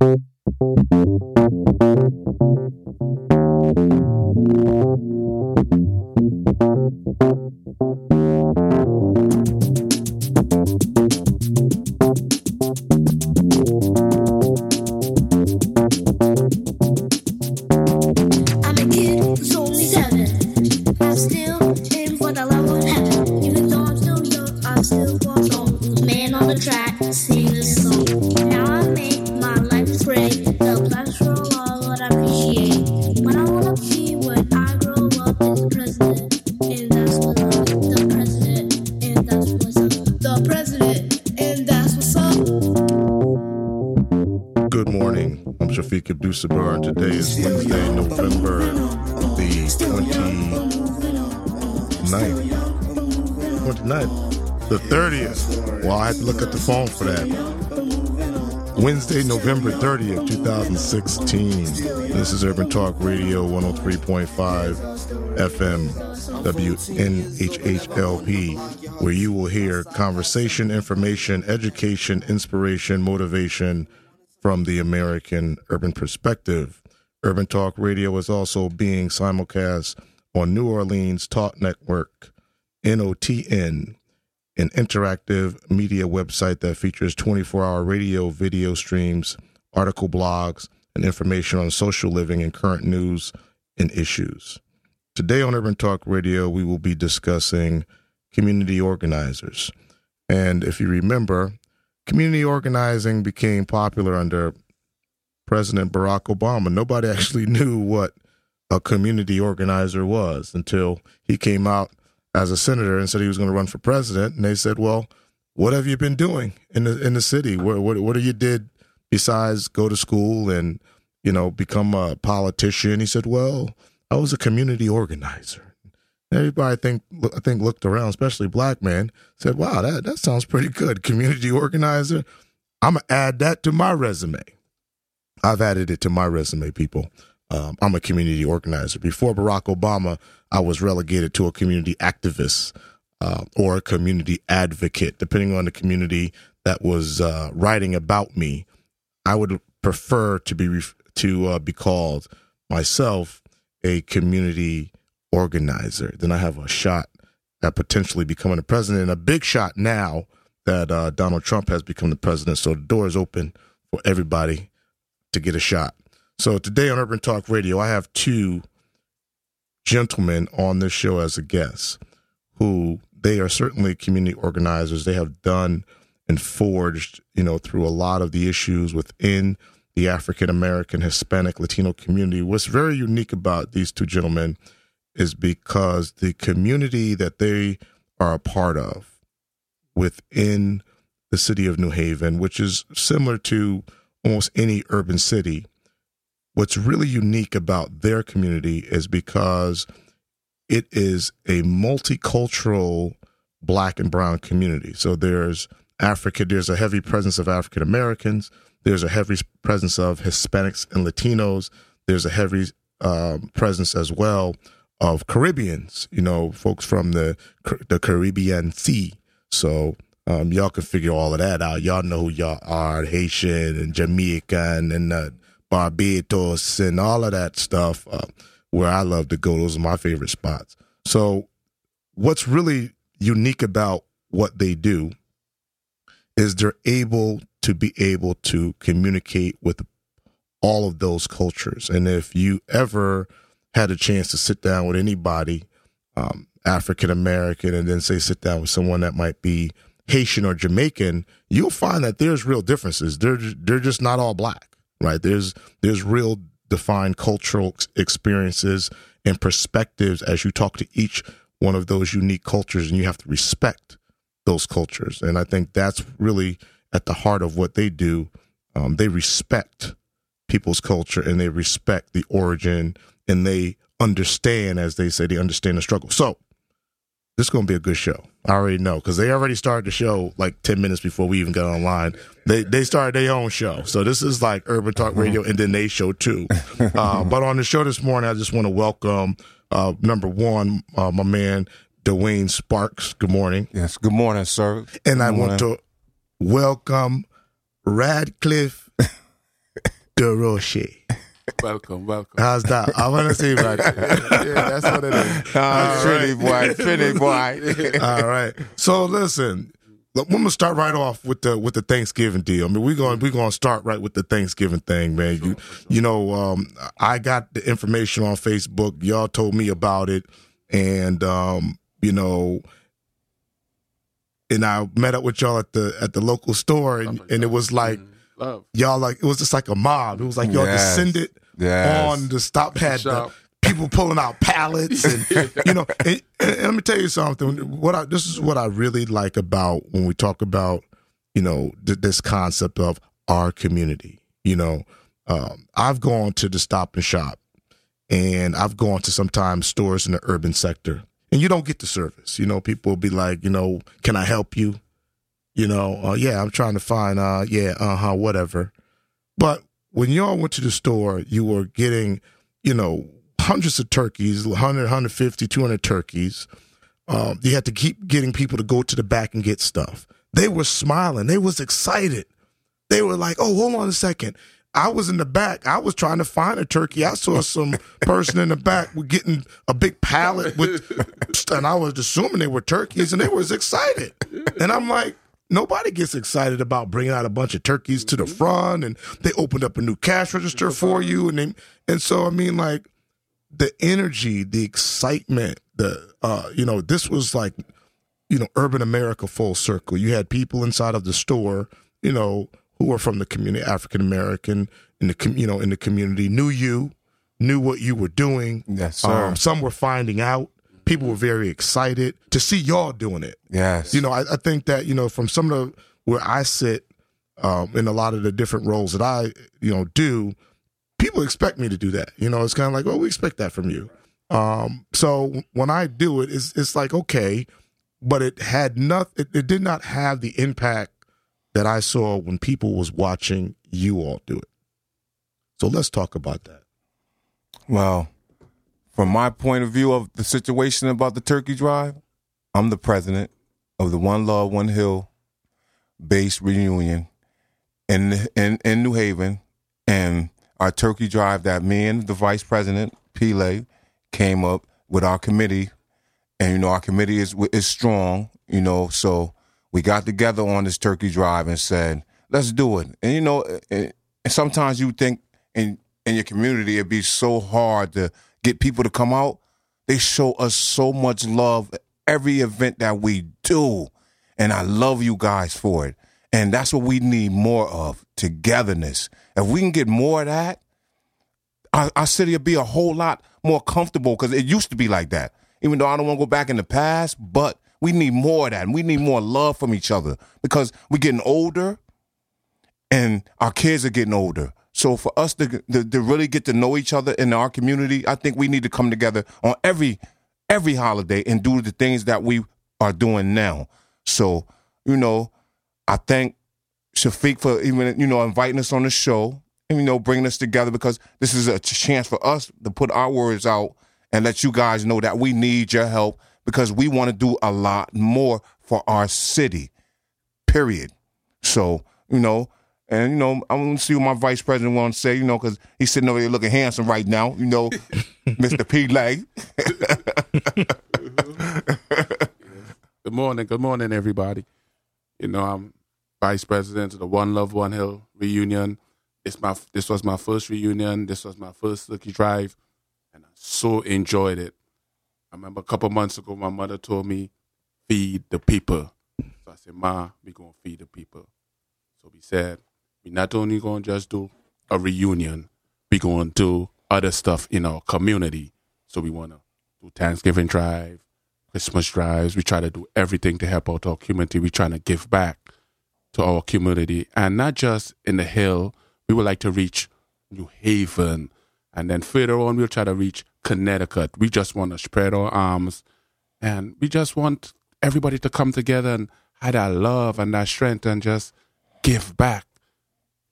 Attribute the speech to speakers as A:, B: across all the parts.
A: I'm
B: 30th, 2016. This is Urban Talk Radio 103.5 FM WNHHLP, where you will hear conversation, information, education, inspiration, motivation from the American urban perspective. Urban Talk Radio is also being simulcast on New Orleans Talk Network, NOTN, an interactive media website that features 24 hour radio, video streams, article blogs, and information on social living and current news and issues. Today on Urban Talk Radio, we will be discussing community organizers. And if you remember, community organizing became popular under President Barack Obama. Nobody actually knew what a community organizer was until he came out as a senator and said he was going to run for president. And they said, "Well, what have you been doing in the in the city? What what what have you did besides go to school and you know become a politician?" He said, "Well, I was a community organizer." Everybody I think I think looked around, especially black men, said, "Wow, that that sounds pretty good. Community organizer. I'm gonna add that to my resume." I've added it to my resume, people. Um, I'm a community organizer. Before Barack Obama, I was relegated to a community activist uh, or a community advocate, depending on the community that was uh, writing about me. I would prefer to be to uh, be called myself a community organizer. Then I have a shot at potentially becoming a president, and a big shot now that uh, Donald Trump has become the president. So the door is open for everybody to get a shot. So today on Urban Talk Radio, I have two gentlemen on this show as a guest who they are certainly community organizers. They have done and forged, you know, through a lot of the issues within the African American, Hispanic, Latino community. What's very unique about these two gentlemen is because the community that they are a part of within the city of New Haven, which is similar to almost any urban city, what's really unique about their community is because it is a multicultural black and brown community. So there's Africa, there's a heavy presence of African Americans, there's a heavy presence of Hispanics and Latinos, there's a heavy um, presence as well of Caribbeans, you know, folks from the the Caribbean Sea. So um, y'all can figure all of that out. Y'all know who y'all are, Haitian and Jamaican and uh, Barbados and all of that stuff. Uh, where I love to go, those are my favorite spots. So, what's really unique about what they do is they're able to be able to communicate with all of those cultures. And if you ever had a chance to sit down with anybody, um, African American, and then say sit down with someone that might be Haitian or Jamaican, you'll find that there's real differences. They're they're just not all black, right? There's there's real defined cultural experiences and perspectives as you talk to each one of those unique cultures, and you have to respect those cultures. And I think that's really at the heart of what they do. Um, they respect people's culture and they respect the origin and they understand, as they say, they understand the struggle. So this is going to be a good show. I already know because they already started the show like 10 minutes before we even got online. They they started their own show. So this is like Urban Talk Radio and then they show too. Uh, but on the show this morning, I just want to welcome uh, number one, uh, my man, Dwayne Sparks. Good morning.
C: Yes. Good morning, sir.
B: And I
C: Good
B: want to welcome Radcliffe Deroche.
C: Welcome, welcome.
B: How's that? I want to see about it.
C: yeah, that's what it is.
D: Oh, Trinity boy, Trinity boy.
B: All right. So listen, look, I'm gonna start right off with the with the Thanksgiving deal. I mean, we're going we're gonna start right with the Thanksgiving thing, man. You you know, um, I got the information on Facebook. Y'all told me about it, and um, you know, and I met up with y'all at the at the local store, and, and it was like
C: Love.
B: y'all like it was just like a mob. It was like y'all
D: Yes.
B: descended
D: Yes.
B: on the stop had the people pulling out pallets and you know and, and let me tell you something what I this is what I really like about when we talk about you know th- this concept of our community you know um, I've gone to the stop and shop and I've gone to sometimes stores in the urban sector and you don't get the service you know people will be like you know can I help you you know uh, yeah I'm trying to find uh yeah uh-huh whatever but when y'all went to the store, you were getting, you know, hundreds of turkeys, 100, 150, 200 turkeys. Um, you had to keep getting people to go to the back and get stuff. They were smiling. They was excited. They were like, oh, hold on a second. I was in the back. I was trying to find a turkey. I saw some person in the back with getting a big pallet with, and I was assuming they were turkeys, and they was excited. And I'm like, nobody gets excited about bringing out a bunch of turkeys to the front, and they opened up a new cash register for you, and they, and so I mean, like the energy, the excitement, the uh, you know, this was like, you know, urban America full circle. You had people inside of the store, you know, who were from the community, African American in the com- you know in the community, knew you, knew what you were doing.
D: Yes, sir.
B: Um, some were finding out. People were very excited to see y'all doing it.
D: Yes.
B: You know, I, I think that you know from some of the where I sit um, in a lot of the different roles that I you know do, people expect me to do that. You know, it's kind of like, well, we expect that from you. Um, so when I do it, it's it's like okay, but it had nothing. it, it did not have the impact that I saw when people was watching you all do it. So let's talk about that.
D: Well, from my point of view of the situation about the turkey drive, I'm the president of the One Love, One Hill base reunion in in in New Haven, and our turkey drive that me and the vice president Pele came up with our committee, and you know our committee is is strong, you know, so we got together on this turkey drive and said, let's do it. And you know, and, sometimes you think in in your community it'd be so hard to get people to come out. They show us so much love every event that we do. And I love you guys for it. And that's what we need more of togetherness. If we can get more of that, our, our city will be a whole lot more comfortable because it used to be like that. Even though I don't want to go back in the past, but we need more of that. And we need more love from each other because we're getting older and our kids are getting older. So for us to, to to really get to know each other in our community, I think we need to come together on every every holiday and do the things that we are doing now. So you know, I thank Shafiq for even you know inviting us on the show and you know bringing us together because this is a chance for us to put our words out and let you guys know that we need your help because we want to do a lot more for our city. Period. So you know. And you know, I'm gonna see what my vice president wants to say. You know, because he's sitting over there looking handsome right now. You know, Mr. P. Leg.
C: Good morning, good morning, everybody. You know, I'm vice president of the One Love, One Hill reunion. It's my this was my first reunion. This was my first Lucky Drive, and I so enjoyed it. I remember a couple months ago, my mother told me, "Feed the people." So I said, "Ma, we gonna feed the people." So we said, we not only gonna just do a reunion, we gonna do other stuff in our community. So we wanna do Thanksgiving drive, Christmas drives. We try to do everything to help out our community. We're trying to give back to our community, and not just in the hill. We would like to reach New Haven, and then further on, we'll try to reach Connecticut. We just want to spread our arms, and we just want everybody to come together and have that love and that strength, and just give back.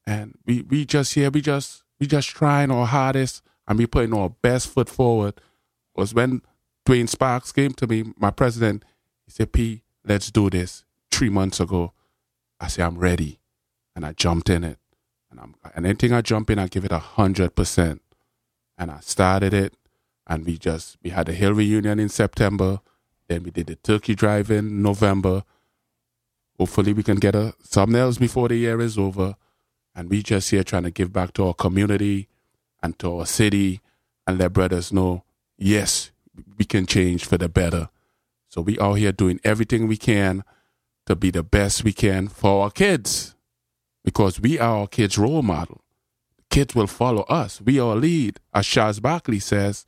C: And we we just here, we just we just trying our hardest, and we putting our best foot forward. Was when Dwayne Sparks came to me, my president, he said, P, let's do this. Three months ago, I said, I'm ready. And I jumped in it. And and I'm and anything I jump in, I give it a hundred percent. And I started it, and we just we had a hill reunion in September, then we did the turkey drive in November. Hopefully, we can get a else before the year is over, and we just here trying to give back to our community and to our city, and let brothers know, yes, we can change for the better. So we out here doing everything we can to be the best we can for our kids because we are our kids' role model. Kids will follow us. We are lead. As Charles Barkley says,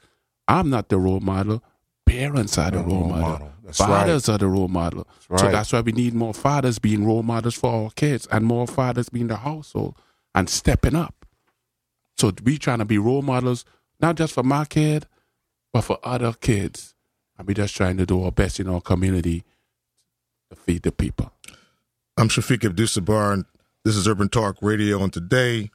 C: I'm not the role model. Parents are the role,
D: role
C: model.
D: model.
C: Fathers are the role model.
D: That's
C: So that's why we need more fathers being role models for our kids and more fathers being the household and stepping up. So we trying to be role models, not just for my kid, but for other kids. And we're just trying to do our best in our community to feed the people.
B: I'm Shafiq Abdussabur, and this is Urban Talk Radio. And today,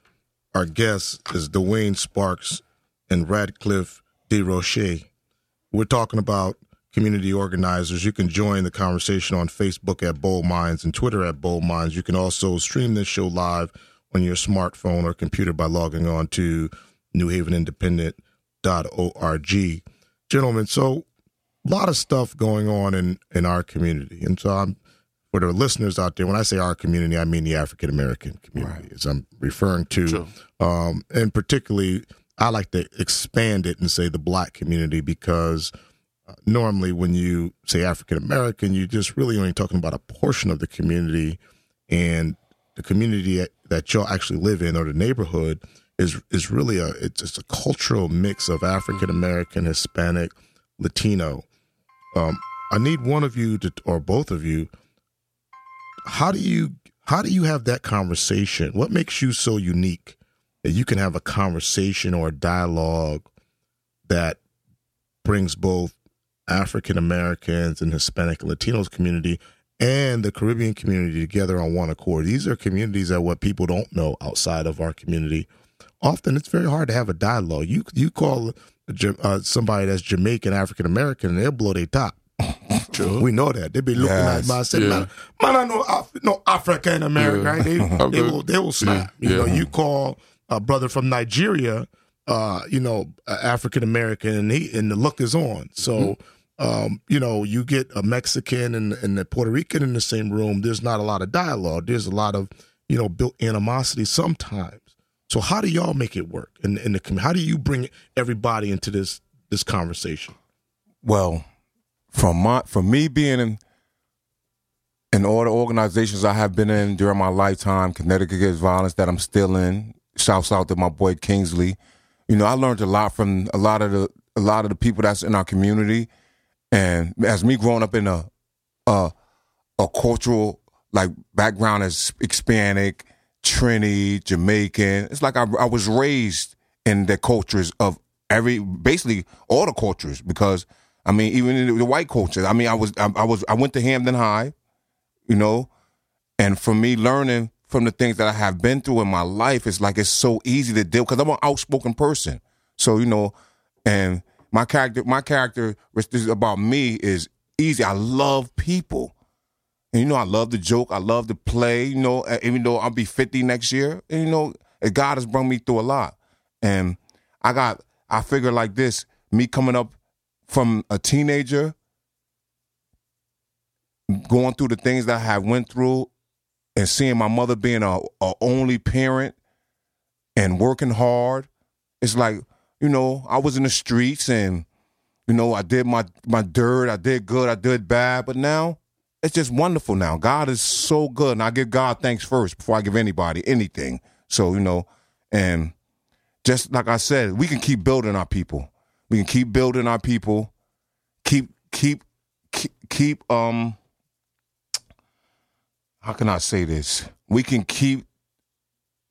B: our guest is Dwayne Sparks and Radcliffe DeRoche. We're talking about community organizers. You can join the conversation on Facebook at Bold Minds and Twitter at Bold Minds. You can also stream this show live on your smartphone or computer by logging on to newhavenindependent.org. Gentlemen, so a lot of stuff going on in, in our community. And so I'm for the listeners out there, when I say our community, I mean the African American community, as I'm referring to.
C: Sure.
B: Um, and particularly, I like to expand it and say the black community because uh, normally when you say African American, you're just really only talking about a portion of the community, and the community that, that y'all actually live in or the neighborhood is is really a it's, it's a cultural mix of African American, Hispanic, Latino. Um, I need one of you to, or both of you. How do you how do you have that conversation? What makes you so unique that you can have a conversation or a dialogue that brings both African Americans and Hispanic and Latinos community and the Caribbean community together on one accord. These are communities that what people don't know outside of our community. Often it's very hard to have a dialogue. You you call uh, somebody that's Jamaican African American and they'll blow their top.
C: Sure.
B: We know that they be looking
D: Yes.
B: at me and say,
C: Yeah.
B: man, man, I know Af- no African American,
C: Yeah.
B: right? They, they
C: good.
B: will they will snap.
C: Yeah.
B: You know, you call a brother from Nigeria, uh, you know, African American, and he and the look is on. So, um, you know, you get a Mexican and and a Puerto Rican in the same room. There's not a lot of dialogue. There's a lot of you know built animosity sometimes. So, how do y'all make it work? In in the com- how do you bring everybody into this this conversation?
D: Well, from my from me being in in all the organizations I have been in during my lifetime, Connecticut Against Violence that I'm still in. Shouts out to my boy Kingsley. You know, I learned a lot from a lot of the a lot of the people that's in our community. And as me growing up in a a, a cultural like background as Hispanic, Trini, Jamaican, it's like I, I was raised in the cultures of every basically all the cultures because I mean even in the white culture. I mean I was I, I was I went to Hamden High, you know, and for me learning from the things that I have been through in my life, it's like it's so easy to deal because I'm an outspoken person. So you know, and my character, my character, which is about me, is easy. I love people, and you know, I love to joke. I love to play. You know, even though I'll be 50 next year, and, you know, God has brought me through a lot, and I got. I figure like this: me coming up from a teenager, going through the things that I have went through, and seeing my mother being a, a only parent and working hard, it's like you know I was in the streets and you know I did my my dirt, I did good, I did bad, but now it's just wonderful. Now God is so good, and I give God thanks first before I give anybody anything. So you know, and just like I said, we can keep building our people. We can keep building our people. Keep keep keep, um how can I say this? We can keep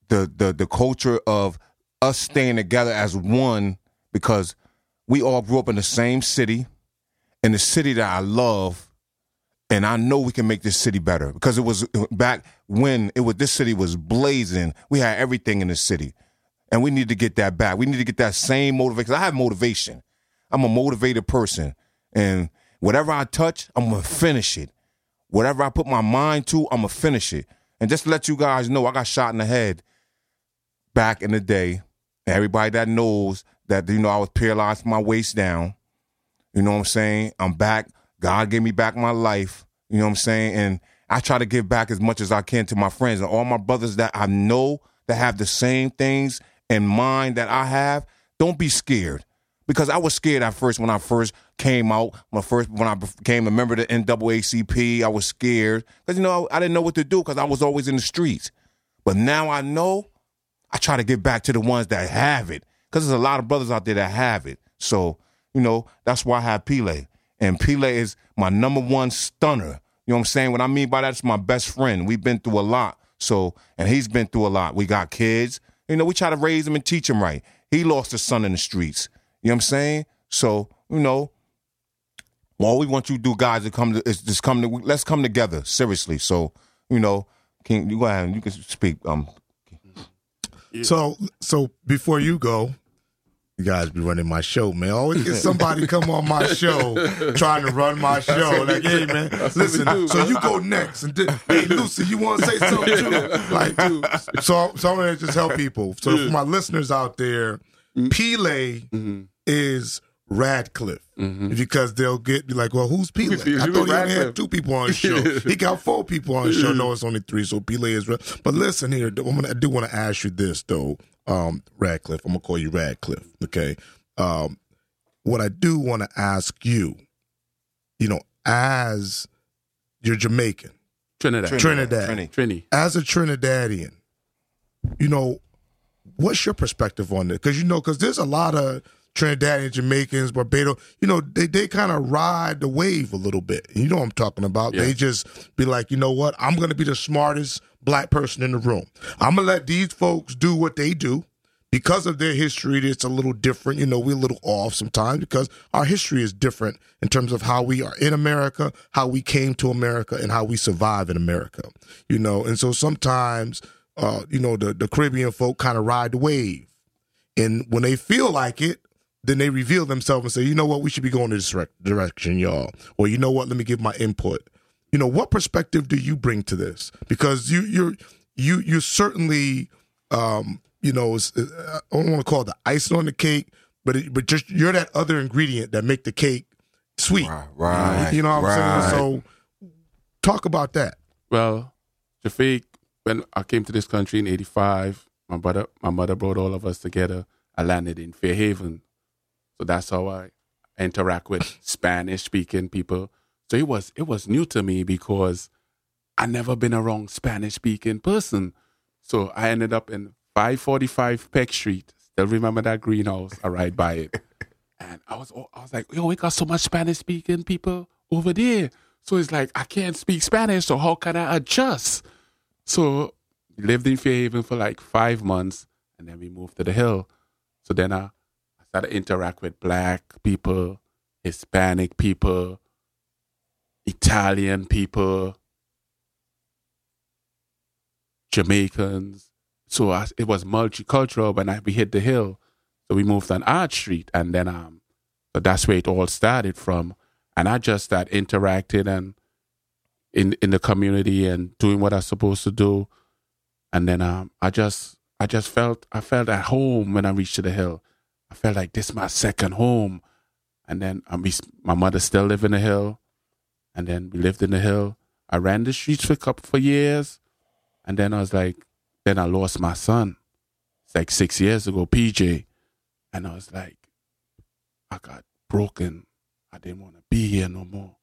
D: the the the culture of us staying together as one because we all grew up in the same city, in the city that I love, and I know we can make this city better because it was back when it was this city was blazing. We had everything in the city, and we need to get that back. We need to get that same motivation. I have motivation. I'm a motivated person, and whatever I touch, I'm gonna finish it. Whatever I put my mind to, I'm gonna finish it. And just to let you guys know, I got shot in the head back in the day. Everybody that knows that you know I was paralyzed from my waist down. You know what I'm saying? I'm back. God gave me back my life. You know what I'm saying? And I try to give back as much as I can to my friends and all my brothers that I know that have the same things in mind that I have. Don't be scared. Because I was scared at first when I first came out. When first when I became a member of the NAACP, I was scared because you know I didn't know what to do because I was always in the streets. But now I know. I try to get back to the ones that have it because there's a lot of brothers out there that have it. So you know that's why I have Pele, and Pele is my number one stunner. You know what I'm saying? What I mean by that is my best friend. We've been through a lot. So, and he's been through a lot. We got kids. You know, we try to raise him and teach him right. He lost his son in the streets. You know what I'm saying? So, you know, all we want you to do, guys, to come to is just come to let's come together seriously. So, you know, can you go ahead and you can speak. Um,
B: So, so before you go, you guys be running my show, man. Always get somebody come on my show trying to run my show. Like, hey, man, listen. So you go next, and then, hey, Lucy, you want to say something too? Like, dude. so, so I'm gonna just help people. So for my listeners out there, Pele is Radcliffe because they'll get be like, well, who's Pele? I thought he only had two people on the show. he got four people on the show. No, it's only three. So Pele is. But listen here, I'm gonna, I do want to ask you this though, um, Radcliffe. I'm gonna call you Radcliffe. Okay. Um, what I do want to ask you, you know, as you're Jamaican,
C: Trinidad.
B: Trinidad.
D: Trini.
C: Trini.
B: as a Trinidadian, you know, what's your perspective on this? Because you know, because there's a lot of Trinidadian, Jamaicans, Barbados, you know, they, they kind of ride the wave a little bit. You know what I'm talking about? They just be like, you know what? I'm going to be the smartest black person in the room. I'm to let these folks do what they do. Because of their history, it's a little different. You know, we're a little off sometimes because our history is different in terms of how we are in America, how we came to America, and how we survive in America. You know, and so sometimes, uh, you know, the, the Caribbean folk kind of ride the wave. And when they feel like it, then they reveal themselves and say, you know what, we should be going in this direction, y'all. Or you know what, let me give my input. You know, what perspective do you bring to this? Because you you're you you certainly um, you know, uh, I don't want to call it the icing on the cake, but it, but just you're that other ingredient that make the cake sweet.
D: Right, right,
B: You know what I'm saying? So talk about that.
C: Well, Shafiq, when I came to this country in '85, my brother, my mother brought all of us together. I landed in Fair Haven, so that's how I interact with Spanish-speaking people. So it was it was new to me because I never been around Spanish-speaking person. So I ended up in 545 Peck Street. Still remember that greenhouse? I ride by it. And I was, I was like, yo, we got so much Spanish speaking people over there. So it's like, I can't speak Spanish, so how can I adjust? So lived in Fair Haven for like five months, and then we moved to the hill. So then I, I started to interact with black people, Hispanic people, Italian people, Jamaicans. So I, it was multicultural when I, we hit the hill. So we moved on Art Street, and then um, so that's where it all started from. And I just started interacting and in in the community and doing what I was supposed to do. And then um, I just I just felt I felt at home when I reached to the hill. I felt like this is my second home. And then um, my mother still lived in the hill, and then we lived in the hill. I ran the streets for a couple for years, and then I was like, then I lost my son. It's like six years ago, PJ. And I was like, I got broken. I didn't want to be here no more.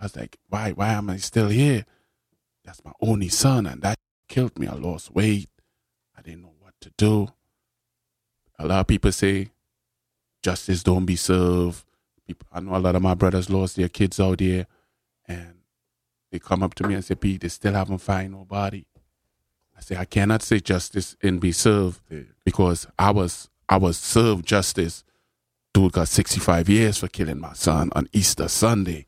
C: I was like, why, why am I still here? That's my only son, and that killed me. I lost weight. I didn't know what to do. A lot of people say, justice don't be served. People, I know a lot of my brothers lost their kids out there, and they come up to me and say, Pete, they still haven't found nobody. I say, I cannot say justice and be served because I was I was served justice. Dude got 65 years for killing my son on Easter Sunday.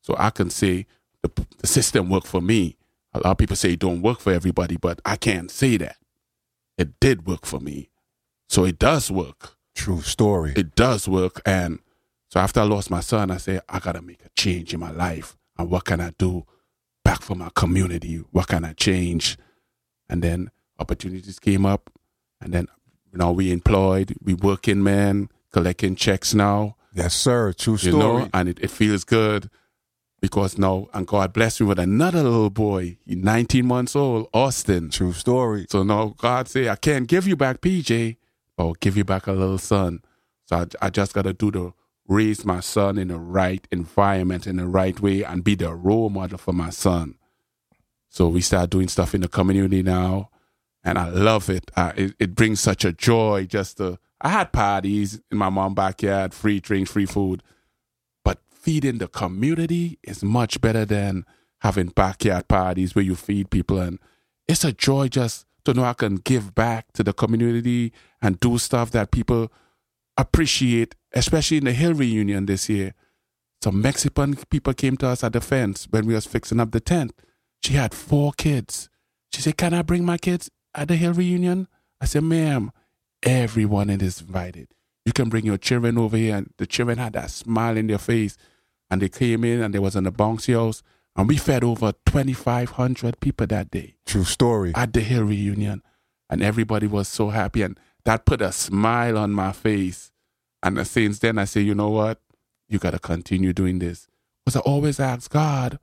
C: So I can say the, the system worked for me. A lot of people say it don't work for everybody, but I can't say that. It did work for me. So it does work.
D: True story.
C: It does work. And so after I lost my son, I said, I got to make a change in my life. And what can I do back for my community? What can I change? And then opportunities came up. and then you know we employed, we working man, collecting checks now.
D: Yes, sir. True
C: You
D: story.
C: know, and it, it feels good because now, and God bless me with another little boy, 19 months old, Austin.
D: True story.
C: So now God say, I can't give you back PJ, but I'll give you back a little son. So I, I just got to do the raise my son in the right environment, in the right way, and be the role model for my son. So we start doing stuff in the community now, and I love it. It, it brings such a joy just to. I had parties in my mom backyard, free drinks, free food, but feeding the community is much better than having backyard parties where you feed people, and it's a joy just to know I can give back to the community and do stuff that people appreciate, especially in the Hill reunion this year. Some Mexican people came to us at the fence when we was fixing up the tent. She had four kids. She said, Can I bring my kids at the Hill reunion? I said, Ma'am, everyone is invited. You can bring your children over here. And the children had that smile in their face. And they came in and they was in the bouncy house. And we fed over 2,500 people that day
D: True story.
C: at the Hill reunion, and everybody was so happy, and that put a smile on my face. And since then, I say, you know what, you got to continue doing this, because I always ask God,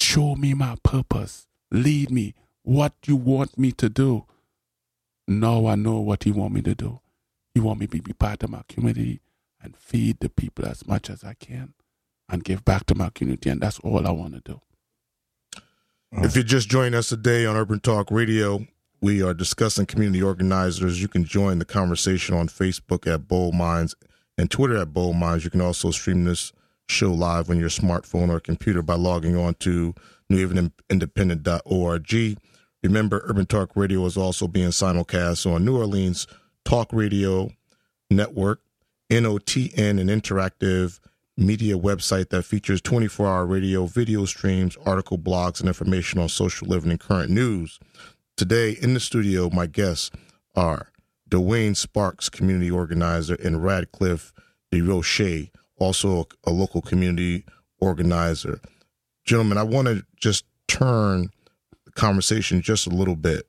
C: show me my purpose, lead me, what you want me to do. Now I know what He want me to do. He want me to be part of my community and feed the people as much as I can, and give back to my community, and that's all I want to do.
B: If you're just joining us today on Urban Talk Radio, we are discussing community organizers. You can join the conversation on Facebook at Bold Minds and Twitter at Bold Minds. You can also stream this show live on your smartphone or computer by logging on to newhavenindependent.org. Remember, Urban Talk Radio is also being simulcast on New Orleans Talk Radio Network, NOTN, an interactive media website that features 24 hour radio, video streams, article blogs, and information on social living and current news. Today in the studio, my guests are Dwayne Sparks, community organizer, and Radcliffe De DeRoche, also a, a local community organizer. Gentlemen, I want to just turn the conversation just a little bit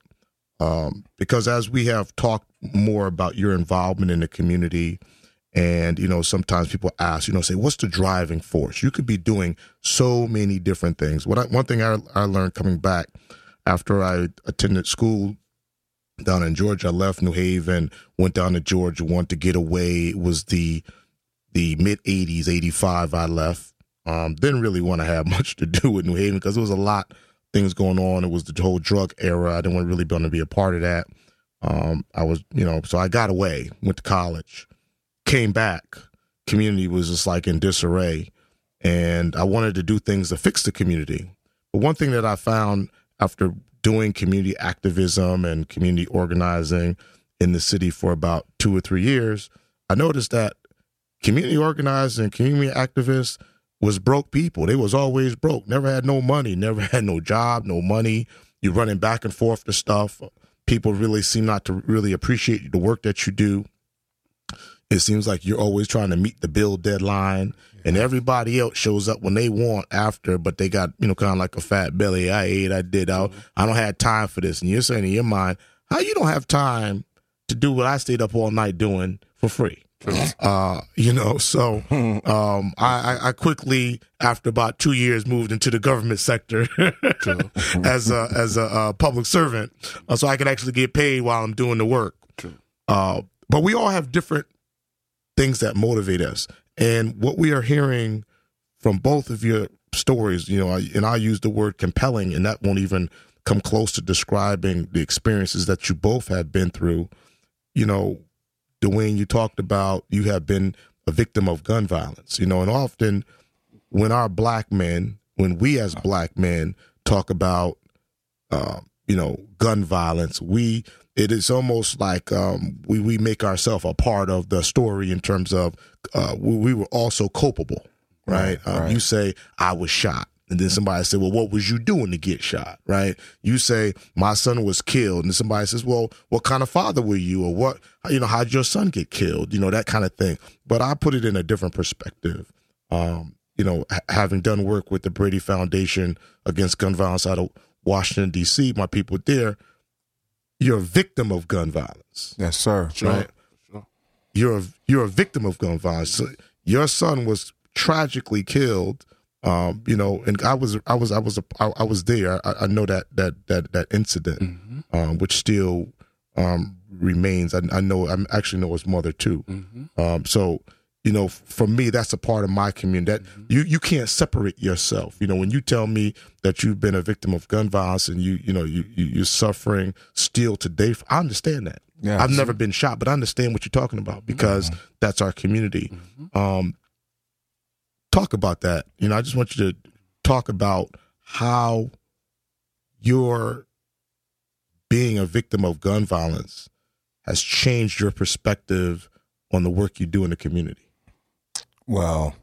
B: um, because as we have talked more about your involvement in the community, and you know, sometimes people ask, you know, say, what's the driving force? You could be doing so many different things. What I, one thing I, I learned coming back after I attended school down in Georgia, I left New Haven, went down to Georgia, wanted to get away. It was the the mid '80s, '85. I left. Um, didn't really want to have much to do with New Haven because there was a lot things going on. It was the whole drug era. I didn't want really want to be a part of that. Um, I was, you know, so I got away, went to college, came back. Community was just like in disarray, and I wanted to do things to fix the community. But one thing that I found after doing community activism and community organizing in the city for about two or three years, I noticed that community organizers and community activists was broke people. They was always broke. Never had no money. Never had no job, no money. You're running back and forth to stuff. People really seem not to really appreciate the work that you do. It seems like you're always trying to meet the bill deadline, and everybody else shows up when they want after, but they got you know kind of like a fat belly. I ate, I did, I, I don't have time for this. And you're saying in your mind, how you don't have time to do what I stayed up all night doing for free? Uh, you know, so um, I, I quickly, after about two years, moved into the government sector as a as a uh, public servant, uh, so I could actually get paid while I'm doing the work. Uh, but we all have different things that motivate us, and what we are hearing from both of your stories, you know, I- and I use the word compelling, and that won't even come close to describing the experiences that you both have been through. You know, Dwayne, you talked about you have been a victim of gun violence, you know, and often when our black men, when we as black men talk about, uh, you know, gun violence, we it is almost like um, we we make ourselves a part of the story in terms of uh, we, we were also culpable, right?
D: Right,
B: um,
D: right.
B: You say I was shot. And then somebody said, "Well, what was you doing to get shot?" Right? You say, "My son was killed," and somebody says, "Well, what kind of father were you, or what? You know, how'd your son get killed? You know, that kind of thing." But I put it in a different perspective. Um, you know, ha- having done work with the Brady Foundation against gun violence out of Washington D.C., my people there, you're a victim of gun violence.
D: Yes, sir.
C: Sure.
B: Right.
C: Sure.
B: You're a, you're a victim of gun violence. So your son was tragically killed. Um, you know, and I was I was I was a, I, I was there. I, I know that that that that incident,
C: Mm-hmm.
B: um, which still um, remains. I, I know I actually know his mother too.
C: Mm-hmm.
B: Um, so you know, for me, that's a part of my community. That
C: Mm-hmm.
B: you you can't separate yourself. You know, when you tell me that you've been a victim of gun violence and you you know you, you you're suffering still today, I understand that.
D: Yes.
B: I've never been shot, but I understand what you're talking about because that's our community. Um, talk about that. You know, I just want you to talk about how your being a victim of gun violence has changed your perspective on the work you do in the community.
D: Well,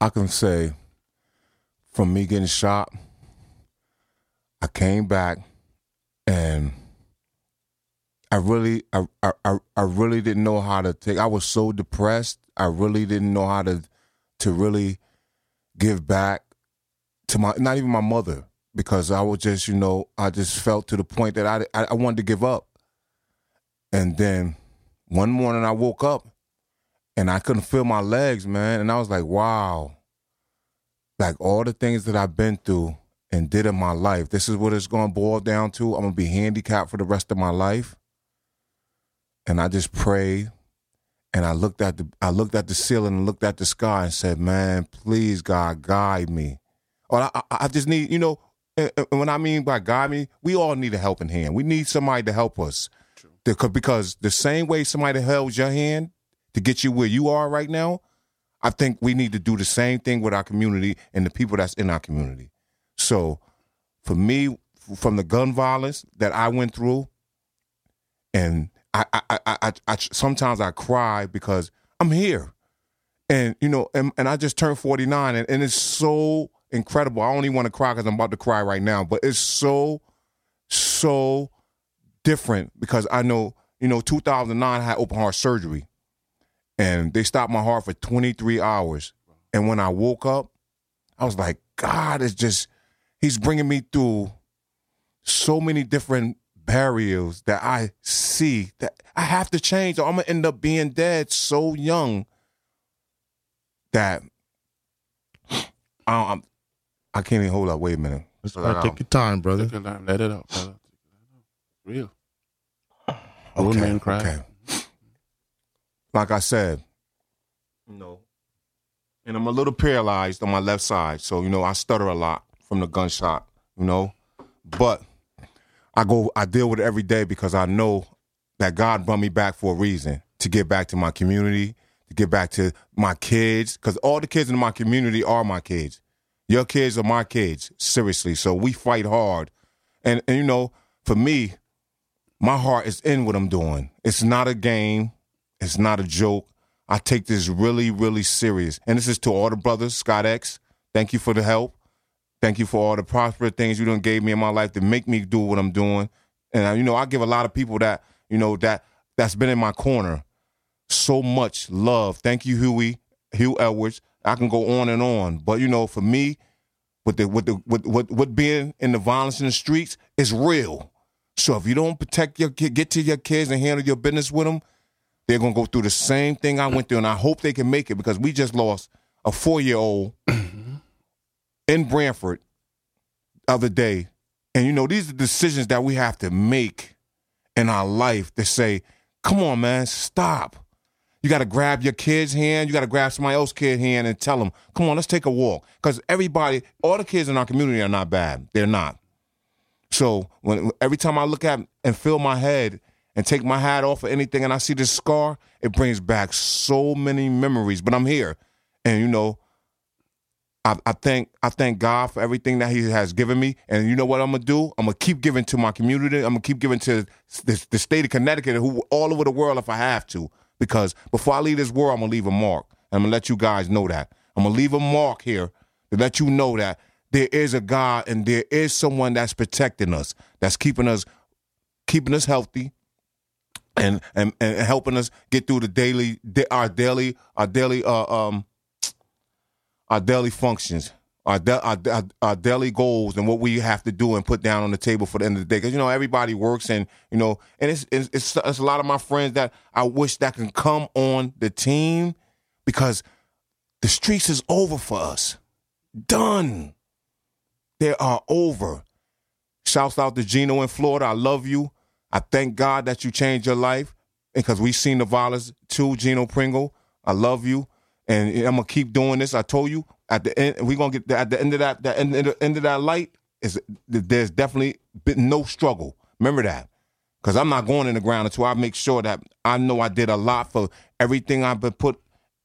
D: I can say from me getting shot, I came back and I really I, I I- really didn't know how to take I was so depressed. I really didn't know how to to really give back to my not even my mother because I was just, you know, I just felt to the point that I I, I wanted to give up. And then one morning I woke up and I couldn't feel my legs, man. And I was like, wow. Like all the things that I've been through and did in my life, this is what it's going to boil down to. I'm going to be handicapped for the rest of my life. And I just prayed and I looked at the I looked at the ceiling and looked at the sky and said, "Man, please God, guide me." Or I, I, just need, you know, when I mean by guide me, we all need a helping hand. We need somebody to help us. Because- Because the same way somebody held your hand to get you where you are right now, I think we need to do the same thing with our community and the people that's in our community. So, for me, from the gun violence that I went through, and I, I, I, I, I sometimes I cry because I'm here, and you know, and, and I just turned 49, and, and it's so incredible. I only want to cry because I'm about to cry right now, but it's so, so different because I know, you know, 2009 I had open heart surgery and they stopped my heart for 23 hours. And when I woke up, I was like, God is just, He's bringing me through so many different barriers that I see that I have to change or I'm going to end up being dead so young that I, I'm, I can't even hold up. Wait a minute.
B: Let's
D: Let
B: take your time, brother.
C: Take your time. Let it out, brother. Real. Old man cry.
D: Okay. Like I said, you know, and I'm a little paralyzed on my left side, so you know I stutter a lot from the gunshot, you know, but I go, I deal with it every day because I know that God brought me back for a reason to get back to my community, to get back to my kids, because all the kids in my community are my kids. Your kids are my kids, seriously. So we fight hard, and and you know, for me, my heart is in what I'm doing. It's not a game. It's not a joke. I take this really, really serious. And this is to all the brothers, Scott X. Thank you for the help. Thank you for all the prosperous things you done gave me in my life to make me do what I'm doing. And uh, you know, I give a lot of people that you know that that's been in my corner so much love. Thank you, Huey, Hugh Edwards. I can go on and on, but you know, for me, with the with the with with, with being in the violence in the streets is real. So if you don't protect your kid, get to your kids and handle your business with them, they're gonna go through the same thing I went through, and I hope they can make it because we just lost a four year old in Branford the other day, and you know these are decisions that we have to make in our life to say, "Come on, man, stop." You got to grab your kid's hand. You got to grab somebody else's kid's hand and tell them, "Come on, let's take a walk." Because everybody, all the kids in our community are not bad. They're not. So when every time I look at and feel my head and take my hat off or anything, and I see this scar, it brings back so many memories. But I'm here, and you know, I, I thank I thank God for everything that He has given me. And you know what I'm gonna do? I'm gonna keep giving to my community. I'm gonna keep giving to the, the state of Connecticut, who all over the world if I have to. Because before I leave this world, I'm gonna leave a mark. And I'm gonna let you guys know that. I'm gonna leave a mark here to let you know that there is a God and there is someone that's protecting us, that's keeping us keeping us healthy, and and, and helping us get through the daily our daily our daily uh, um our daily functions our, de- our, our, our daily goals and what we have to do and put down on the table for the end of the day. Because you know everybody works and you know, and it's, it's it's it's a lot of my friends that I wish that can come on the team because the streets is over for us. Done. They are over. Shouts out to Gino in Florida. I love you. I thank God that you changed your life because we've seen the violence too, Gino Pringle. I love you, and I'm gonna keep doing this. I told you at the end, we're gonna get at the end of that, the end, end of that light is there's definitely been no struggle. Remember that, because I'm not going in the ground until I make sure that I know I did a lot for everything I've been put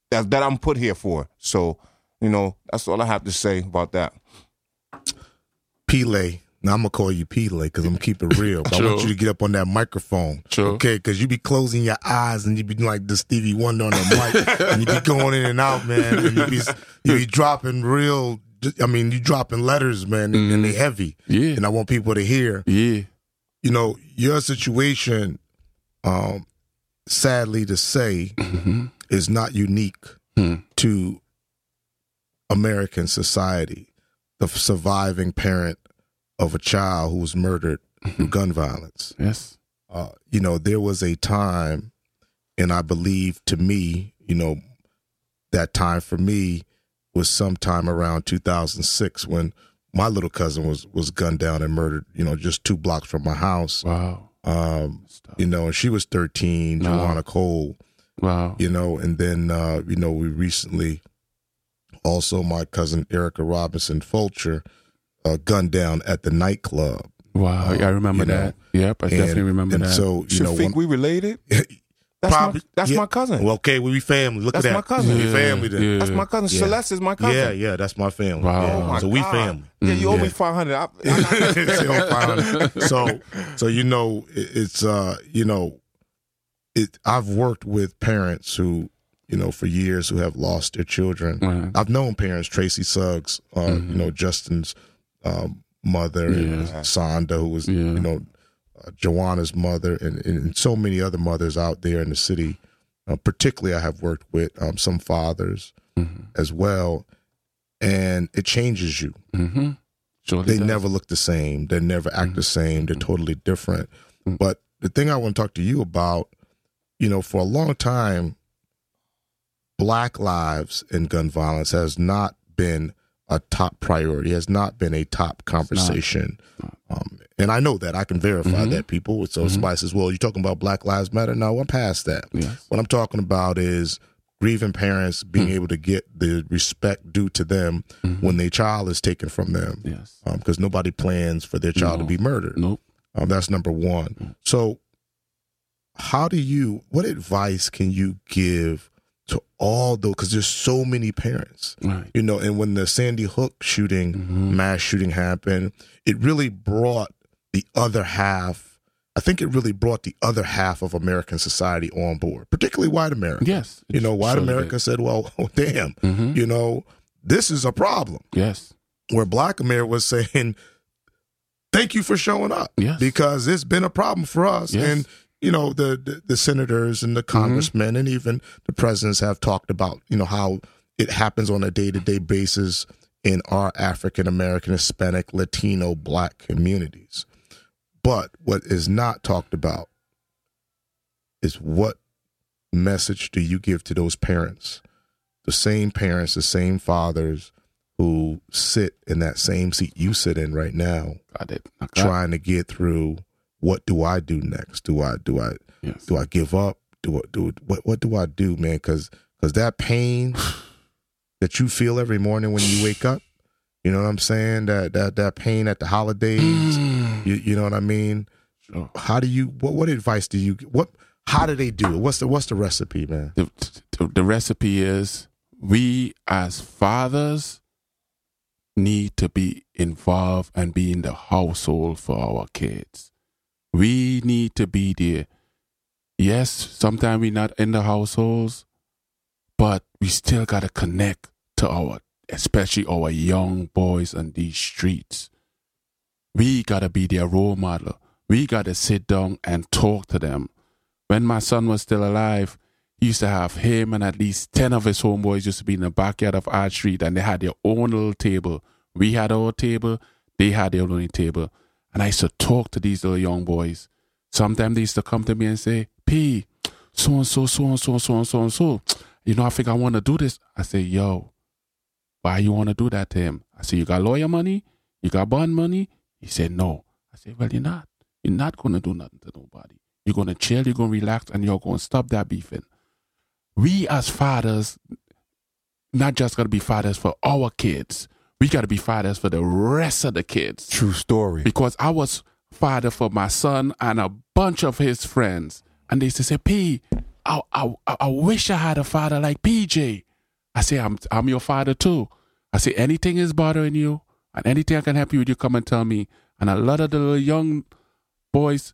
D: that, that I'm put here for. So, you know, that's all I have to say about that.
B: Pele. Now I'm gonna call you Pele because I'm gonna keep it real. But I want you to get up on that microphone,
C: Sure.
B: okay? Because you be closing your eyes and you be like the Stevie Wonder on the mic, and you be going in and out, man. And you be you be dropping real. I mean, you dropping letters, man, and, and they heavy.
C: Yeah.
B: And I want people to hear.
C: Yeah.
B: You know, your situation, um, sadly to say,
C: Mm-hmm.
B: is not unique
C: Hmm.
B: to American society. The surviving parent of a child who was murdered through gun violence.
C: Yes.
B: Uh, you know, there was a time, and I believe to me, you know, that time for me was sometime around 2006 when my little cousin was was gunned down and murdered. You know, just two blocks from my house.
C: Wow.
B: Um, you know, and she was 13,
C: No.
B: Joanna Cole
C: Wow.
B: you know, and then uh, you know we recently also my cousin Erica Robinson Fulcher uh, gunned down at the nightclub.
C: Wow. I remember
B: you know,
C: that. Yep. I definitely remember
B: and
C: that.
B: So you
D: You
B: know,
D: think
B: one-
D: we related? That's
B: Probably-
D: my that's
B: yeah.
D: my cousin.
B: well, okay, we be family. Look
D: That's
B: at that.
D: my cousin.
B: We family then.
C: yeah.
D: that's my cousin.
B: Yeah.
D: Celeste is my cousin.
B: Yeah, yeah, that's my family.
C: Wow.
B: Yeah.
C: Oh
D: my
B: so we
D: God.
B: family.
D: Yeah, you owe
B: Yeah.
D: me five hundred.
B: so so you know it- it's uh you know it I've worked with parents who you know for years who have lost their children.
C: Right.
B: I've known parents Tracy Suggs, uh,
C: Mhm.
B: you know Justin's um, mother and
C: Yeah.
B: Sonda who was
C: Yeah.
B: you know uh, Joanna's mother and, and so many other mothers out there in the city. Uh, particularly, I have worked with um, some fathers
C: Mm-hmm.
B: as well, and it changes you
C: Mm-hmm.
B: They
C: does.
B: never look the same. They never act the same. They're totally different.
C: Mhm.
B: But the thing I want to talk to you about, you know, for a long time, black lives and gun violence has not been a top priority, has not been a top conversation. Um, and I know that. I can verify
C: Mhm.
B: that, people. So
C: Mhm.
B: Spice says, well, you're talking about Black Lives Matter? No, I'm past that.
C: Yes.
B: What I'm talking about is grieving parents being
C: Mm.
B: able to get the respect due to them
C: Mhm.
B: when their child is taken from them
C: Yes.
B: because nobody plans for their child
C: No.
B: to be murdered.
C: Nope.
B: Um, that's number one. So, how do you? What advice can you give to all those? Because there's so many parents,
C: Right.
B: you know. And when the Sandy Hook shooting,
C: Mhm.
B: mass shooting happened, it really brought the other half. I think it really brought the other half of American society on board, particularly white America.
C: Yes.
B: You know, white America said, "Well, oh, damn.
C: Mhm.
B: you know, this is a problem."
C: Yes.
B: where Black America was saying, "Thank you for showing up,"
C: Yes.
B: because it's been a problem for us.
C: Yes. Mm-hmm.
B: And you know, the, the the senators and the mm-hmm. congressmen and even the presidents have talked about you know how it happens on a day to day basis in our African American, Hispanic, Latino, Black communities. But what is not talked about is what message do you give to those parents, the same parents, the same fathers who sit in that same seat you sit in right now,
C: Got it. Knock
B: trying to get through. What do I do next? Do I do I
C: Yes.
B: do I give up? Do I do what? What do I do, man? Because because that pain that you feel every morning when you wake up, you know what I'm saying? That that that pain at the holidays,
C: Mm.
B: you you know what I mean?
C: Sure.
B: How do you? What what advice do you? What? How do they do it? What's the what's the recipe, man?
C: the, the, the recipe is we as fathers need to be involved and be in the household for our kids. We need to be there. Yes, sometimes we're not in the households, but we still got to connect to our, especially our young boys on these streets. We got to be their role model. We got to sit down and talk to them. When my son was still alive, He used to have him and at least 10 of his homeboys used to be in the backyard of our Street and they had their own little table. We had our table, they had their own table. And I used to talk to these little young boys. Sometimes they used to come to me and say, P, so and so, so and so, so and so and so. You know, I think I want to do this. I say, yo, why you want to do that to him? I say, you got lawyer money? You got bond money? He said, no. I said, well, you're not. You're not going to do nothing to nobody. You're going to chill, you're going to relax, and you're going to stop that beefing. We as fathers, not just going to be fathers for our kids, we got to be fathers for the rest of the kids.
D: True story.
C: Because I was father for my son and a bunch of his friends. And they used to say, P, I, I, I wish I had a father like PJ. I say, I'm, I'm your father too. I say, anything is bothering you and anything I can help you with, you come and tell me. And a lot of the little young boys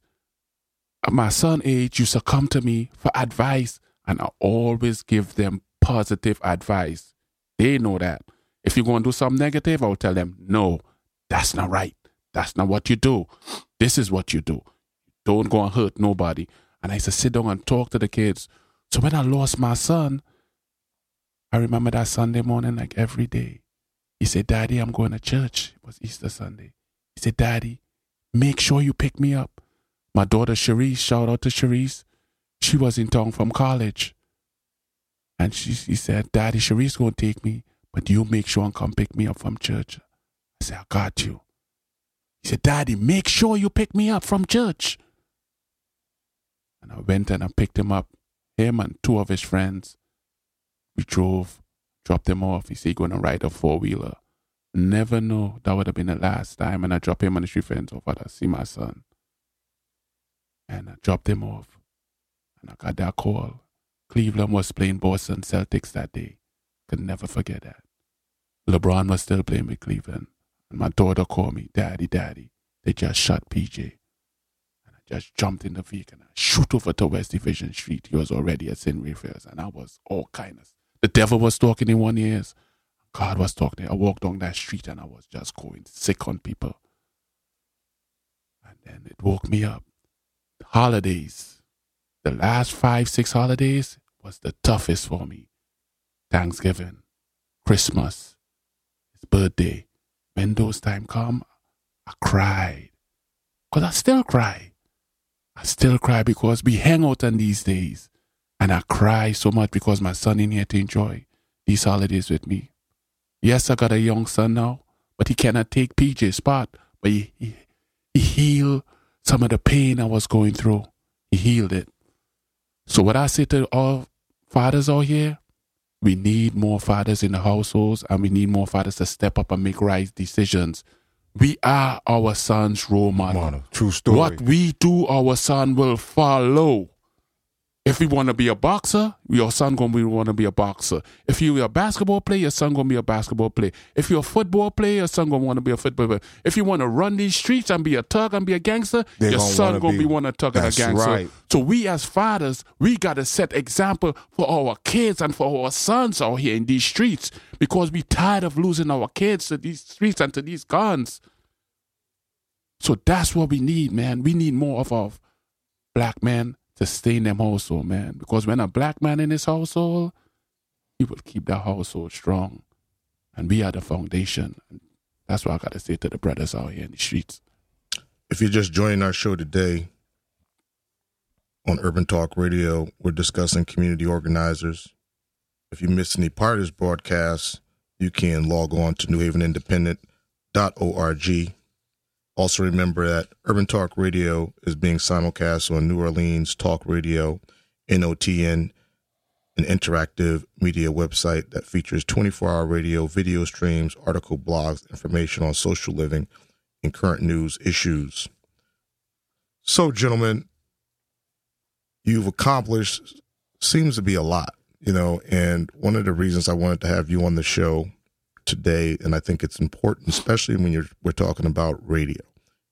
C: at my son age used to come to me for advice. And I always give them positive advice. They know that. If you're going to do something negative, I'll tell them, no, that's not right. That's not what you do. This is what you do. Don't go and hurt nobody. And I used to sit down and talk to the kids. So when I lost my son, I remember that Sunday morning like every day. He said, Daddy, I'm going to church. It was Easter Sunday. He said, Daddy, make sure you pick me up. My daughter Cherise, shout out to Cherise. She was in town from college. And she, she said, Daddy, Cherise going to take me, but you make sure and come pick me up from church. I said, I got you. He said, Daddy, make sure you pick me up from church. And I went and I picked him up, him and two of his friends. We drove, dropped him off. He said, he going to ride a four wheeler. Never know that would have been the last time. And I dropped him on the street fence over to see my son. And I dropped him off. And I got that call. Cleveland was playing Boston Celtics that day. Could never forget that. LeBron was still playing with Cleveland. And my daughter called me, Daddy, Daddy. They just shot PJ. And I just jumped in the vehicle and I shoot over to West Division Street. He was already at St. Raphael's. And I was all kindness. The devil was talking in one ears. God was talking. I walked down that street and I was just going sick on people. And then it woke me up. Holidays. The last five, six holidays was the toughest for me. Thanksgiving, Christmas, birthday. When those time come, I cried. Cause I still cry. I still cry because we hang out on these days. And I cry so much because my son in here to enjoy these holidays with me. Yes, I got a young son now, but he cannot take PJ's spot. But he, he, he healed some of the pain I was going through. He healed it. So what I say to all fathers out here, we need more fathers in the households and we need more fathers to step up and make right decisions. We are our son's role model.
D: Model. True story.
C: What we do, our son will follow. If you want to be a boxer, your son gonna be want to be a boxer. If you're a basketball player, your son gonna be a basketball player. If you're a football player, your son gonna want to be a football player. If you want to run these streets and be a thug and be a gangster,
D: They
C: your
D: gonna
C: son gonna
D: be-
C: be one a thug and a gangster.
D: right.
C: So we as fathers, we gotta set example for our kids and for our sons out here in these streets because we tired of losing our kids to these streets and to these guns. So that's what we need, man. We need more of our black men to stay in them household, man. Because when a black man in his household, he will keep that household strong. And we are the foundation. That's what I gotta say to the brothers out here in the streets.
B: If you're just joining our show today on Urban Talk Radio, we're discussing community organizers. If you missed any part of this broadcast, you can log on to newhavenindependent.org. Also, remember that Urban Talk Radio is being simulcast on New Orleans Talk Radio, NOTN, an interactive media website that features 24 hour radio, video streams, article blogs, information on social living, and current news issues. So, gentlemen, you've accomplished seems to be a lot, you know, and one of the reasons I wanted to have you on the show today, and I think it's important, especially when you're we're talking about radio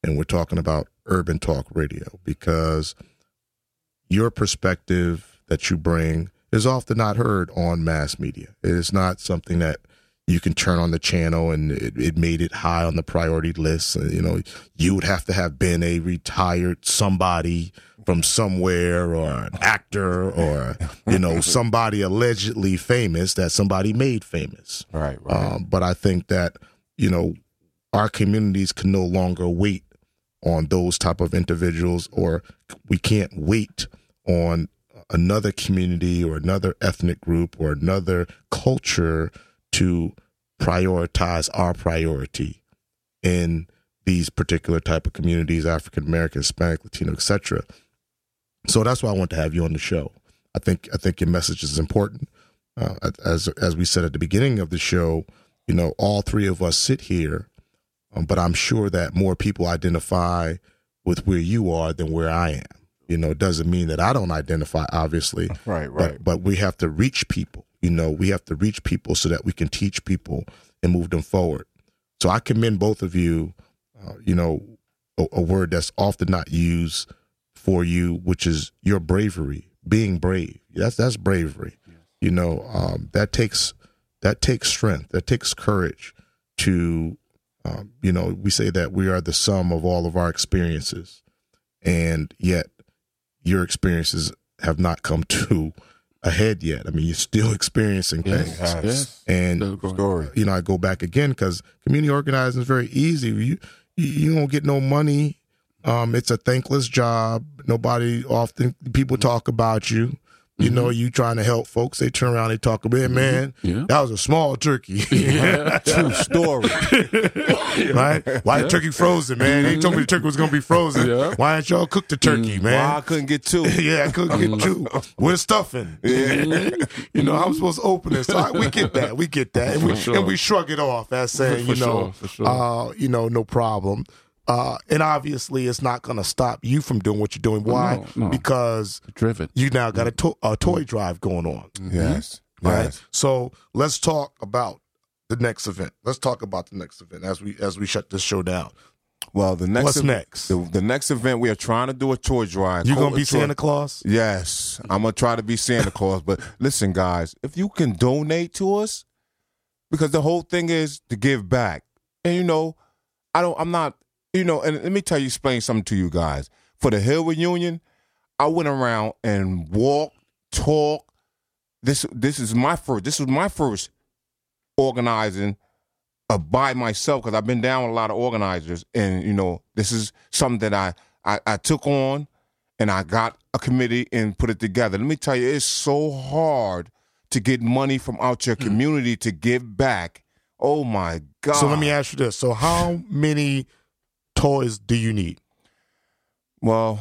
B: and we're talking about urban talk radio, because your perspective that you bring is often not heard on mass media. It is not something that you can turn on the channel and it, it made it high on the priority list. You know, you would have to have been a retired somebody from somewhere or an actor or you know, somebody allegedly famous that somebody made famous.
D: Right, right.
B: Um, but I think that you know our communities can no longer wait on those type of individuals, or we can't wait on another community or another ethnic group or another culture to prioritize our priority in these particular type of communities african american hispanic latino etc so that's why i want to have you on the show. I think i think your message is important. Uh, as as we said at the beginning of the show you know all three of us sit here um, but i'm sure that more people identify with where you are than where i am. You know it doesn't mean that i don't identify obviously
D: right, right.
B: but but we have to reach people you know we have to reach people so that we can teach people and move them forward. So i commend both of you uh, you know a, a word that's often not used for you which is your bravery being brave. That's that's bravery. You know um, that takes that takes strength that takes courage to um, you know we say that we are the sum of all of our experiences and yet your experiences have not come to a head yet. I mean, you're still experiencing things.
C: Yes,
D: Yes.
C: yes.
B: And
D: Story.
B: you know, I go back again because community organizing is very easy. You you, you don't get no money. Um, it's a thankless job. Nobody often people talk about you. You know, mm-hmm. you trying to help folks. They turn around, they talk about, it. Mm-hmm. man,
C: Yeah.
B: that was a small turkey,
D: True story.
B: right? Why the turkey frozen, man? They told me the turkey was gonna be frozen.
C: Yeah.
B: Why didn't y'all cook the turkey, mm. man?
D: Why I couldn't get two.
B: yeah, I couldn't get two. Mm. We're stuffing. Mm-hmm. you know, I'm supposed to open it. So I, we get that. We get that. And we,
C: sure.
B: and we shrug it off as saying,
C: For
B: you know,
C: sure, for sure.
B: uh, you know, no problem. Uh, and obviously, it's not going to stop you from doing what you're doing. Why?
C: No, no.
B: Because
C: Driven.
B: you now got a, to- a toy drive going on.
D: Yes.
B: Right.
D: Yes.
B: So let's talk about the next event. Let's talk about the next event as we as we shut this show down.
D: Well, the next
B: What's
D: ev-
B: next?
D: The, the next event we are trying to do a toy drive.
B: You gonna be
D: Toy-
B: Santa Claus?
D: Yes, I'm gonna try to be Santa Claus. But listen, guys, if you can donate to us, because the whole thing is to give back, and you know, I don't, I'm not, you know, and let me tell you, explain something to you guys. For the Hill reunion, I went around and walked, talked. This, this is my first. This was my first organizing uh, by myself because I've been down with a lot of organizers, and you know, this is something that I, I I took on, and I got a committee and put it together. Let me tell you, it's so hard to get money from out your community to give back. Oh my God!
B: So let me ask you this: So how many toys do you need?
D: Well,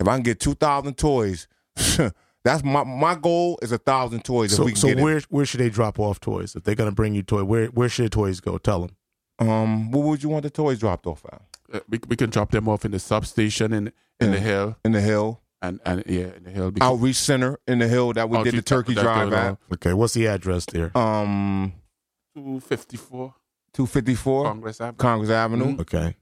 D: if I can get two thousand toys, that's my my goal is a thousand toys. if
B: So,
D: we can
B: so
D: get it.
B: where where should they drop off toys if they're gonna bring you toy? Where where should toys go? Tell them.
D: um, where would you want the toys dropped off at?
C: Uh, we, we can drop them off in the substation in in the hill
D: In the hill,
C: and and yeah in the hill. because-
D: outreach center in the hill that we did the turkey drive at.
B: Okay, what's the address there?
D: Um, two fifty four
C: Congress Avenue.
D: Congress Avenue,
C: Mhm.
B: Okay,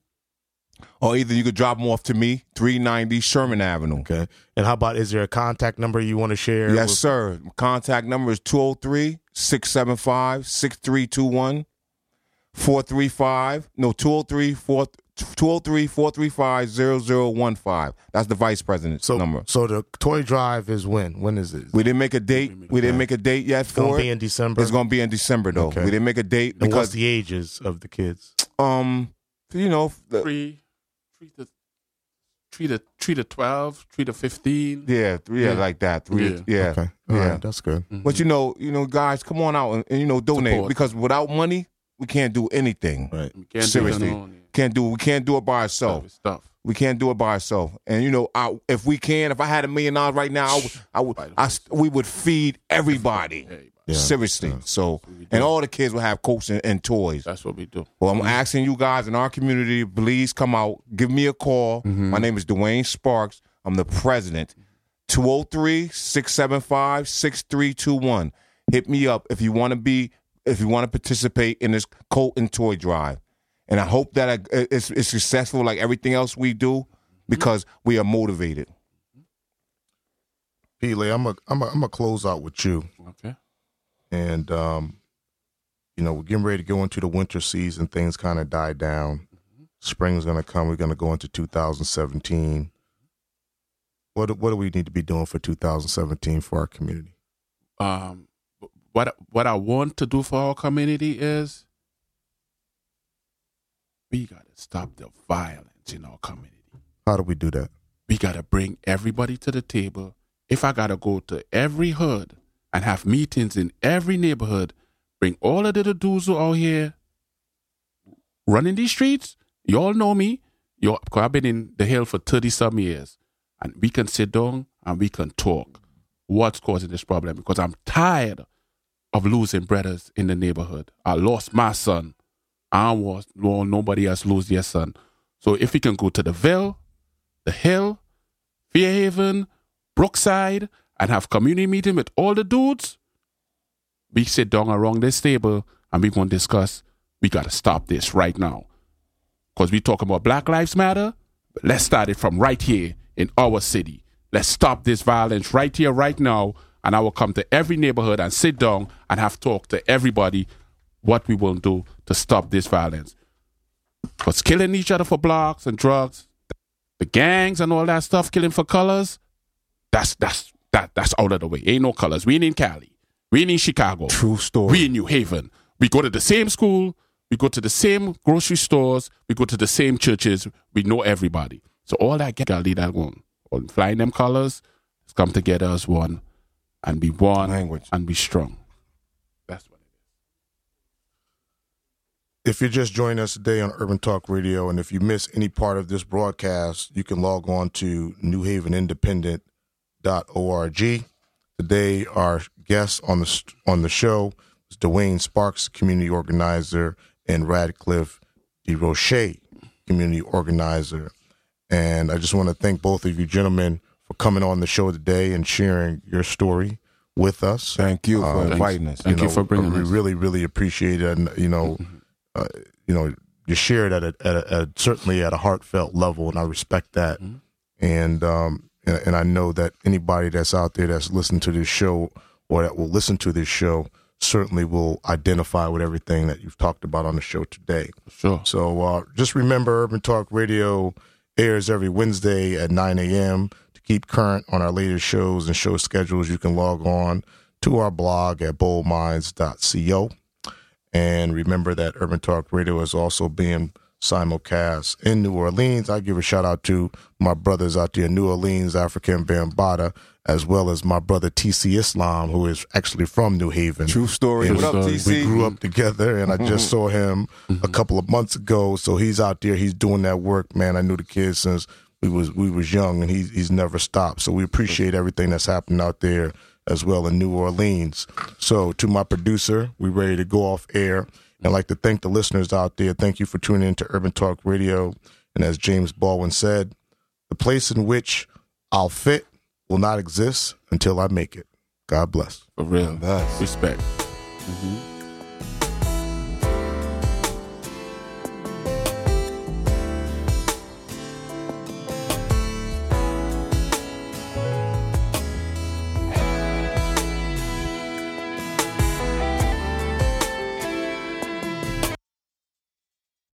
D: or either you could drop them off to me, three ninety Sherman Avenue.
B: okay. And how about is there a contact number you want to share?
D: Yes,
B: with-
D: sir. Contact number is 203 675 6321 435. No, 203 203 435 0015. That's the vice president's
B: So
D: number.
B: so the toy drive is when? When is it?
D: We didn't make a date. We didn't make a date yet
B: It's gonna
D: for
B: be in December.
D: It's going to be in December, though.
B: Okay.
D: We didn't make a date
B: and what's
D: because,
B: the ages of the kids?
D: um, you know, the,
C: Three, three to three to three to twelve, three to fifteen.
D: yeah, yeah,
C: Yeah.
D: like that. Three,
C: Yeah.
D: yeah.
B: Okay, all
D: yeah.
B: right, that's good.
D: But you know, you know, guys, come on out and, and, you know donate
C: Support.
D: because without money, we can't do anything.
B: Right.
C: We can't
D: Seriously.
C: do it alone.
D: Can't do we can't do it by ourselves.
C: Stuff. stuff.
D: We can't do it by ourselves. And you know, I, if we can, if I had a million dollars right now, I would, I would, I, we would feed everybody.
B: Yeah.
D: Seriously. So, and all the kids will have coats and, and toys.
C: that's what we do.
D: Well, I'm asking you guys in our community, please come out, give me a call. Mm-hmm. My name is Dwayne Sparks. I'm the president. 203 675 6321. Hit me up if you want to be, if you want to participate in this coat and toy drive. And I hope that I- it's, it's successful like everything else we do because we are motivated.
B: Pele, I'm a I'm a I'm a close out with you.
C: Okay.
B: and um, you know we're getting ready to go into the winter season. Things kind of die down. Spring's going to come. We're going to go into 2017. What what do we need to be doing for 2017 for our community?
C: Um, what what I want to do for our community is we gotta stop the violence in our community.
B: How do we do that?
C: We gotta bring everybody to the table. If I gotta go to every hood and have meetings in every neighborhood, bring all of the dudes who out here running these streets. You all know me. You cause I've been in the hill for thirty some years, and we can sit down and we can talk. What's causing this problem? Because I'm tired of losing brothers in the neighborhood. I lost my son. I want want nobody else lose their son. So if we can go to the Ville, the Hill, Fair Haven, Brookside, and have community meeting with all the dudes, we sit down around this table and we gonna discuss. We gotta stop this right now, cause we talking about Black Lives Matter. But let's start it from right here in our city. Let's stop this violence right here, right now. And I will come to every neighborhood and sit down and have talk to everybody what we will do to stop this violence. Because killing each other for blocks and drugs, the gangs and all that stuff, killing for colors, that's that's that that's out of the way. Ain't no colors. We ain't in Cali. We ain't in Chicago.
D: True story.
C: We in New Haven. We go to the same school. We go to the same grocery stores. We go to the same churches. We know everybody. So all that get gotta leave that one. All flying them colors, come together as one and be one
D: Language.
C: and be strong. That's what it is.
B: If you're just joining us today on Urban Talk Radio, and if you miss any part of this broadcast, you can log on to newhavenindependent.org. Today, our guest on the on the show is Dwayne Sparks, community organizer, and Radcliffe DeRoche, community organizer. And I just want to thank both of you gentlemen for coming on the show today and sharing your story with us.
D: Thank you for
B: Uh, thanks.
D: inviting us.
C: Thank you for bringing
B: we
C: us.
B: really really appreciate it and you know uh, you know you share it at a, at, a, at certainly at a heartfelt level and i respect that and um and, and i know that anybody that's out there that's listening to this show or that will listen to this show certainly will identify with everything that you've talked about on the show today
C: Sure.
B: so uh, just remember, Urban Talk Radio airs every Wednesday at 9 a.m. Keep current on our latest shows and show schedules, you can log on to our blog at boldminds.co. And remember that Urban Talk Radio is also being simulcast in New Orleans. I give a shout out to my brothers out there in New Orleans, African Bambata, as well as my brother TC Islam, who is actually from New Haven.
D: True story. What up. TC?
B: we grew up together, and I just saw him a couple of months ago. So he's out there, he's doing that work, man. I knew the kid since we was we was young, and he's he's never stopped. So we appreciate everything that's happening out there as well in New Orleans. So to my producer, we ready to go off air. And I'd like to thank the listeners out there. Thank you for tuning in to Urban Talk Radio. And as James Baldwin said, the place in which I'll fit will not exist until I make it. God bless.
C: For real.
D: Best.
C: Respect. Mhm.